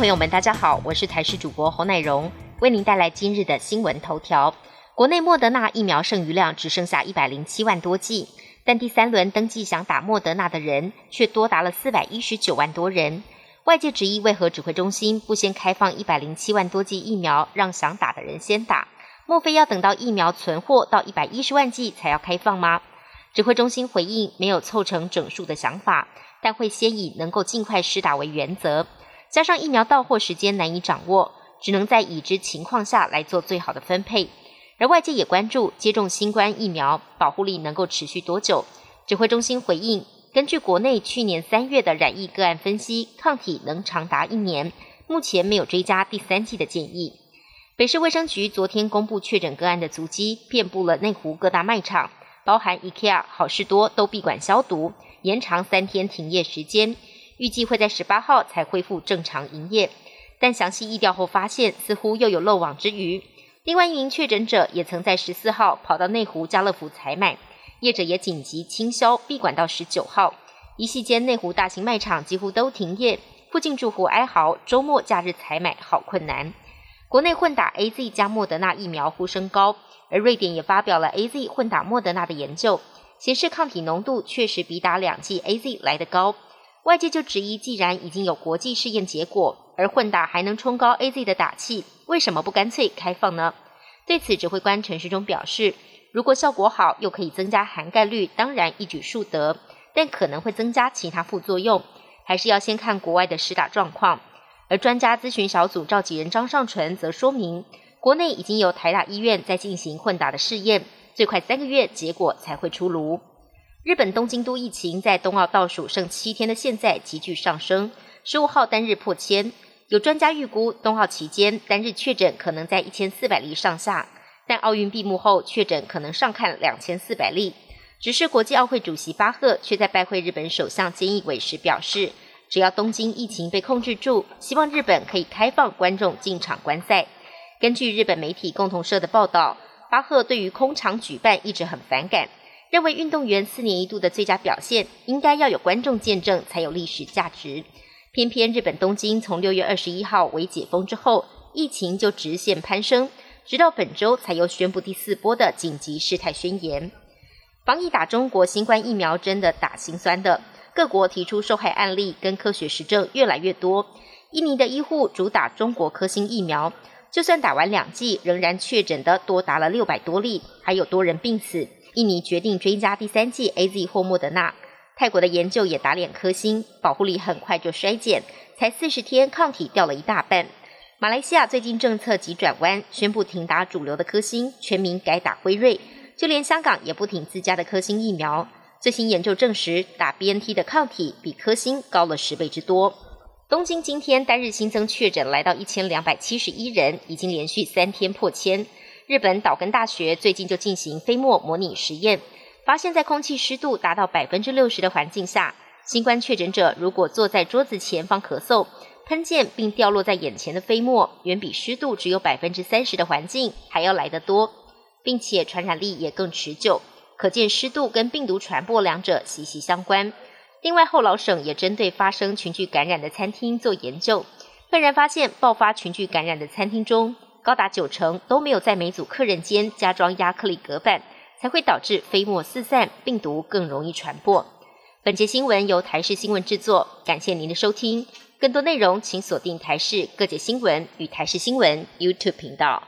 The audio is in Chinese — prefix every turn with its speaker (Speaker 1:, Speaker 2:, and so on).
Speaker 1: 朋友们，大家好，我是台视主播侯乃荣，为您带来今日的新闻头条。国内莫德纳疫苗剩余量只剩下一百零七万多剂，但第三轮登记想打莫德纳的人却多达了四百一十九万多人。外界质疑，为何指挥中心不先开放一百零七万多剂疫苗，让想打的人先打？莫非要等到疫苗存货到一百一十万剂才要开放吗？指挥中心回应，没有凑成整数的想法，但会先以能够尽快施打为原则。加上疫苗到货时间难以掌握，只能在已知情况下来做最好的分配。而外界也关注接种新冠疫苗保护力能够持续多久。指挥中心回应，根据国内去年三月的染疫个案分析，抗体能长达一年，目前没有追加第三剂的建议。北市卫生局昨天公布确诊个案的足迹，遍布了内湖各大卖场，包含 IKEA、好事多都闭馆消毒，延长三天停业时间。预计会在十八号才恢复正常营业，但详细疫调后发现，似乎又有漏网之鱼。另外一名确诊者也曾在十四号跑到内湖家乐福采买，业者也紧急清销闭馆到十九号。一夕间，内湖大型卖场几乎都停业，附近住户哀嚎，周末假日采买好困难。国内混打 A Z 加莫德纳疫苗呼声高，而瑞典也发表了 A Z 混打莫德纳的研究，显示抗体浓度确实比打两剂 A Z 来得高。外界就质疑，既然已经有国际试验结果，而混打还能冲高 A Z 的打气，为什么不干脆开放呢？对此，指挥官陈时中表示，如果效果好，又可以增加含盖率，当然一举数得，但可能会增加其他副作用，还是要先看国外的实打状况。而专家咨询小组召集人张尚纯则说明，国内已经有台大医院在进行混打的试验，最快三个月结果才会出炉。日本东京都疫情在冬奥倒数剩七天的现在急剧上升，十五号单日破千。有专家预估，冬奥期间单日确诊可能在一千四百例上下，但奥运闭幕后确诊可能上看两千四百例。只是国际奥会主席巴赫却在拜会日本首相菅义伟时表示，只要东京疫情被控制住，希望日本可以开放观众进场观赛。根据日本媒体共同社的报道，巴赫对于空场举办一直很反感。认为运动员四年一度的最佳表现应该要有观众见证才有历史价值。偏偏日本东京从六月二十一号为解封之后，疫情就直线攀升，直到本周才又宣布第四波的紧急事态宣言。防疫打中国新冠疫苗真的打心酸的，各国提出受害案例跟科学实证越来越多。印尼的医护主打中国科兴疫苗，就算打完两剂，仍然确诊的多达了六百多例，还有多人病死。印尼决定追加第三剂 A Z 或莫德纳，泰国的研究也打脸科兴，保护力很快就衰减，才四十天抗体掉了一大半。马来西亚最近政策急转弯，宣布停打主流的科兴，全民改打辉瑞，就连香港也不停自家的科兴疫苗。最新研究证实，打 B N T 的抗体比科兴高了十倍之多。东京今天单日新增确诊来到一千两百七十一人，已经连续三天破千。日本岛根大学最近就进行飞沫模拟实验，发现，在空气湿度达到百分之六十的环境下，新冠确诊者如果坐在桌子前方咳嗽、喷溅并掉落在眼前的飞沫，远比湿度只有百分之三十的环境还要来得多，并且传染力也更持久。可见湿度跟病毒传播两者息息相关。另外，后老省也针对发生群聚感染的餐厅做研究，赫然发现，爆发群聚感染的餐厅中。高达九成都没有在每组客人间加装亚克力隔板，才会导致飞沫四散，病毒更容易传播。本节新闻由台视新闻制作，感谢您的收听。更多内容请锁定台视各界新闻与台视新闻 YouTube 频道。